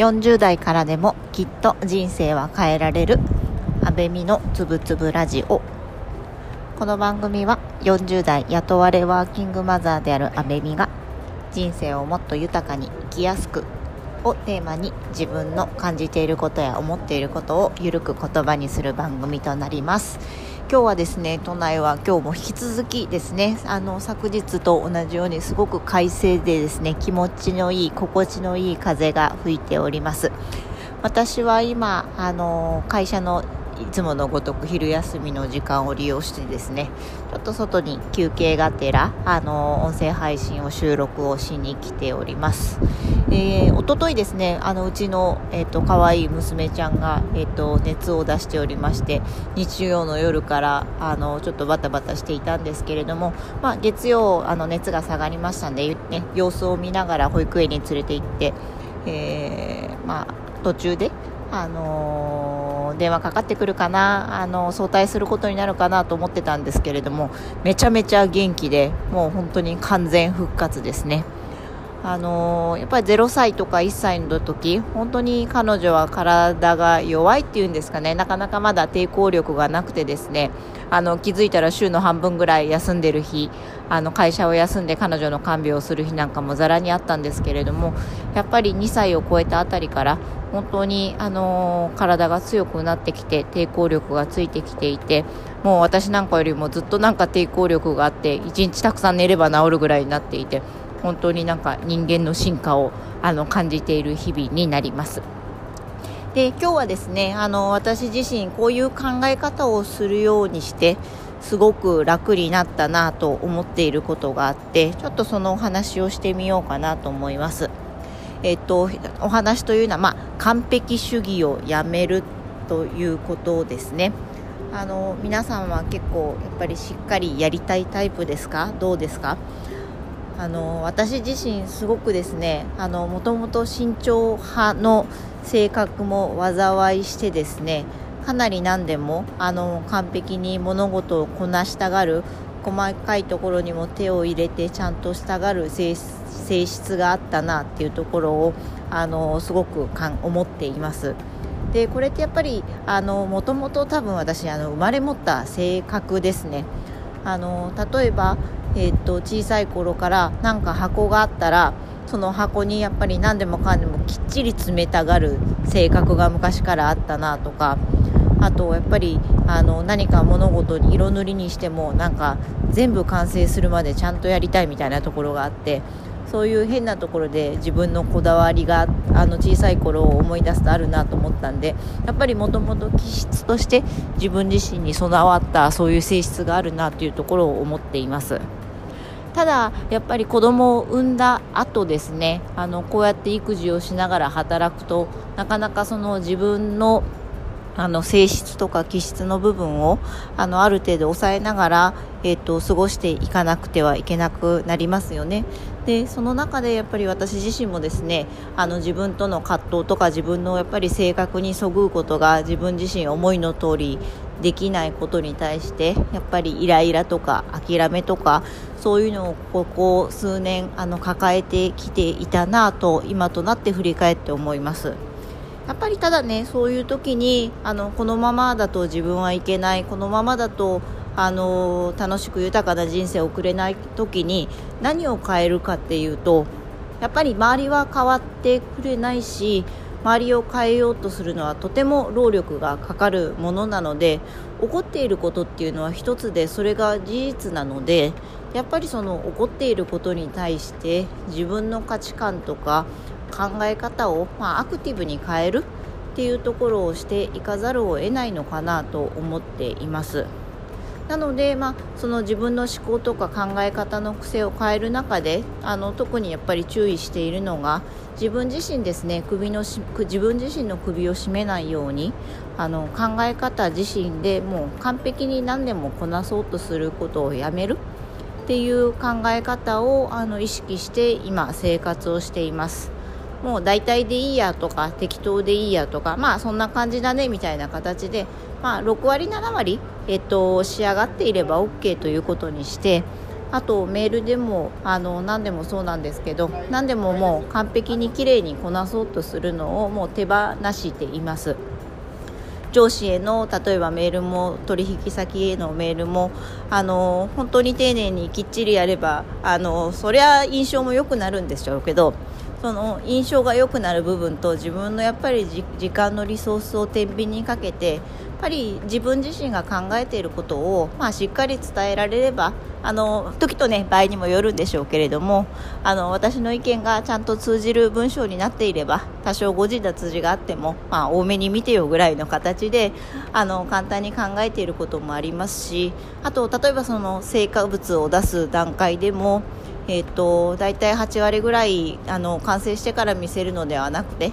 40代からでもきっと人生は変えられる。安倍美のつぶつぶラジオ。この番組は40代雇われワーキングマザーである安倍美が人生をもっと豊かに生きやすくをテーマに自分の感じていることや思っていることをゆるく言葉にする番組となります。今日はですね都内は今日も引き続きですねあの昨日と同じようにすごく快晴でですね気持ちのいい心地のいい風が吹いております。私は今あの会社のいつものごとく昼休みの時間を利用してですねちょっと外に休憩がてらあの音声配信を収録をしに来ております、えー、おとといですねあのうちの、えーと、可愛い娘ちゃんが、えーと、熱を出しておりまして日曜の夜からあのちょっとバタバタしていたんですけれども、まあ、月曜あの熱が下がりましたんで、ね、様子を見ながら保育園に連れて行って、えー、まあ、途中であのー、電話かかってくるかな、あの、早退することになるかなと思ってたんですけれどもめちゃめちゃ元気でもう本当に完全復活ですね。あのー、やっぱり0歳とか1歳の時本当に彼女は体が弱いっていうんですかね。なかなかまだ抵抗力がなくてですね。あの気づいたら週の半分ぐらい休んでる日あの会社を休んで彼女の看病をする日なんかもざらにあったんですけれどもやっぱり2歳を超えたあたりから本当に、あのー、体が強くなってきて抵抗力がついてきていてもう私なんかよりもずっとなんか抵抗力があって1日たくさん寝れば治るぐらいになっていて本当になんか人間の進化をあの感じている日々になります。で今日はですねあの私自身こういう考え方をするようにしてすごく楽になったなと思っていることがあってちょっとそのお話をしてみようかなと思います。えっと、お話というのは、まあ、完璧主義をやめるということですね。あの皆さんは結構やっぱりしっかりやりたいタイプですか？どうですか？あの私自身すごくですねもともと慎重派の性格も災いしてですねかなり何でもあの完璧に物事をこなしたがる細かいところにも手を入れてちゃんとしたがる性質があったなっていうところをあのすごくかん思っています。でこれってやっぱりもともと多分私あの生まれ持った性格ですね。あの例えばえー、っと小さい頃からなんか箱があったらその箱にやっぱり何でもかんでもきっちり詰めたがる性格が昔からあったなとかあとやっぱりあの何か物事に色塗りにしてもなんか全部完成するまでちゃんとやりたいみたいなところがあってそういう変なところで自分のこだわりがあの小さい頃を思い出すとあるなと思ったんでやっぱりもともと気質として自分自身に備わったそういう性質があるなというところを思っています。ただやっぱり子供を産んだ後ですねあのこうやって育児をしながら働くとなかなかその自分のあの性質とか気質の部分をあのある程度抑えながら、えーと、過ごしていかなくてはいけなくなりますよね。でその中でやっぱり私自身もですねあの自分との葛藤とか自分のやっぱり性格にそぐうことが自分自身思いの通りできないことに対してやっぱりイライラとか諦めとかそういうのをここ数年あの抱えてきていたなと今となって振り返って思います。やっぱりただねそういう時にあのこのままだと自分はいけないこのままだとあの楽しく豊かな人生を送れない時に何を変えるかっていうとやっぱり周りは変わってくれないし周りを変えようとするのはとても労力がかかるものなので起こっていることっていうのは一つでそれが事実なのでやっぱりその起こっていることに対して自分の価値観とか考え方を、まあ、アクティブに変えるっていうところをしていかざるを得ないのかなと思っています。なので、まあ、その自分の思考とか考え方の癖を変える中であの特にやっぱり注意しているのが自分自身ですね首のし自分自身の首を絞めないようにあの考え方自身でもう完璧に何でもこなそうとすることをやめるっていう考え方をあの意識して今生活をしています。もう大体でいいやとか適当でいいやとかまあそんな感じだねみたいな形で、まあ、6割7割、えっと、仕上がっていれば OK ということにしてあとメールでもあの何でもそうなんですけど何でももう完璧にきれいにこなそうとするのをもう手放しています。上司への例えばメールも取引先へのメールもあの本当に丁寧にきっちりやればあのそりゃ印象も良くなるんでしょうけどその印象が良くなる部分と自分のやっぱり時間のリソースを天秤にかけてやっぱり自分自身が考えていることを、まあ、しっかり伝えられればあの時とね場合にもよるんでしょうけれどもあの私の意見がちゃんと通じる文章になっていれば多少誤字脱字があっても、まあ、多めに見てよぐらいの形であの簡単に考えていることもありますしあと例えばその成果物を出す段階でもえーと、大体8割ぐらいあの完成してから見せるのではなくて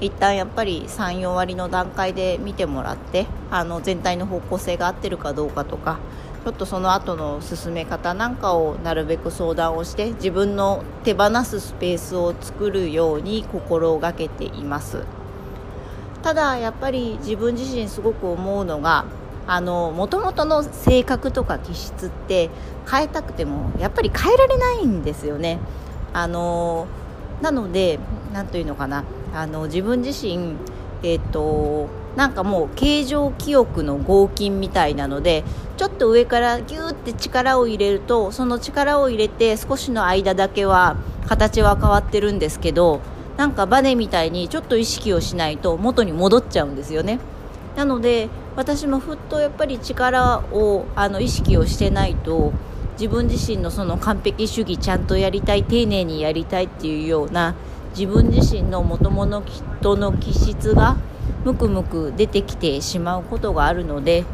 一旦やっぱり34割の段階で見てもらってあの全体の方向性が合ってるかどうかとかちょっとその後の進め方なんかをなるべく相談をして自分の手放すスペースを作るように心がけています。ただやっぱり自分自身すごく思うのがあの元々の性格とか気質って変えたくてもやっぱり変えられないんですよね。あのなので何というのかな。あの自分自身えっ、となんかもう形状記憶の合金みたいなのでちょっと上からギューって力を入れるとその力を入れて少しの間だけは形は変わってるんですけどなんかバネみたいにちょっと意識をしないと元に戻っちゃうんですよね。なので私もふっとやっぱり力をあの意識をしてないと自分自身のその完璧主義ちゃんとやりたい丁寧にやりたいっていうような自分自身のもともとの気質がむくむく出てきてしまうことがあるので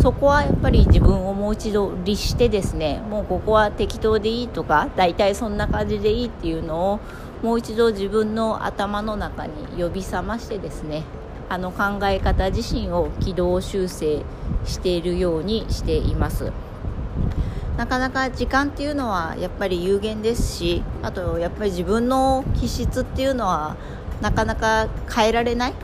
そこはやっぱり自分をもう一度律してですねもうここは適当でいいとか大体そんな感じでいいっていうのをもう一度自分の頭の中に呼び覚ましてですねあの考え方自身を軌道修正しているようにしています。なかなか時間っていうのはやっぱり有限ですしあとやっぱり自分の気質っていうのはなかなか変えられないっ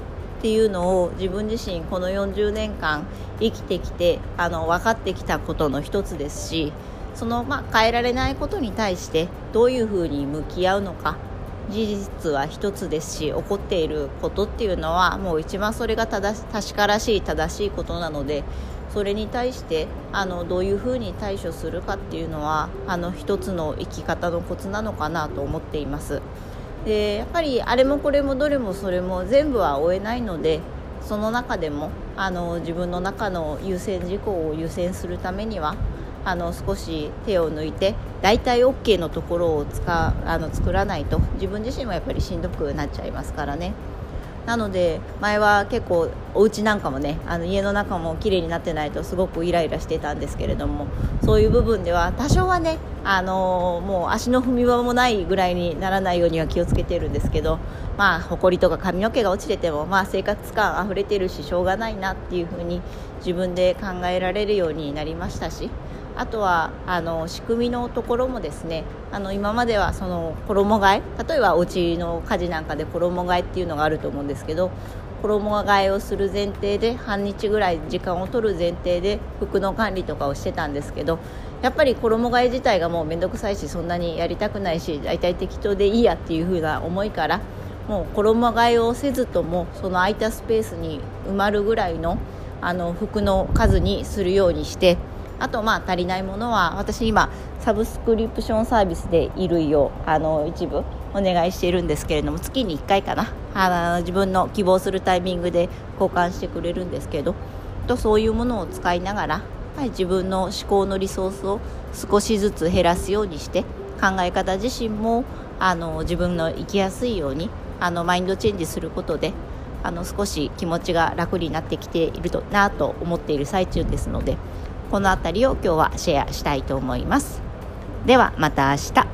ていうのを自分自身この40年間生きてきてあの分かってきたことの一つですしその、まあ、変えられないことに対してどういうふうに向き合うのか事実は一つですし起こっていることっていうのはもう一番それが正確からしい正しいことなのでそれに対してあのどういうふうに対処するかっていうのはあの一つの生き方のコツなのかなと思っています。でやっぱりあれもこれもどれもそれも全部は追えないのでその中でもあの自分の中の優先事項を優先するためにはあの少し手を抜いて大体 OK のところを使あの作らないと自分自身もやっぱりしんどくなっちゃいますからね。なので前は結構お家なんかもねあの家の中も綺麗になってないとすごくイライラしてたんですけれどもそういう部分では多少はねあのもう足の踏み場もないぐらいにならないようには気をつけてるんですけどまあ埃とか髪の毛が落ちててもまあ生活感あふれてるししょうがないなっていうふうに自分で考えられるようになりましたしあとはあの仕組みのところもですねあの今まではその衣替え例えばお家の家事なんかで衣替えっていうのがあると思うんですけど衣替えをする前提で半日ぐらい時間を取る前提で服の管理とかをしてたんですけどやっぱり衣替え自体がもう面倒くさいしそんなにやりたくないし大体適当でいいやっていう風な思いからもう衣替えをせずともその空いたスペースに埋まるぐらいのあの服の数にするようにしてあとまあ足りないものは私今サブスクリプションサービスで衣類をあの一部お願いしているんですけれども月に1回かな。あの自分の希望するタイミングで交換してくれるんですけどとそういうものを使いながら、はい、自分の思考のリソースを少しずつ減らすようにして考え方自身もあの自分の生きやすいようにあのマインドチェンジすることであの少し気持ちが楽になってきているとなと思っている最中ですのでこの辺りを今日はシェアしたいと思います。ではまた明日。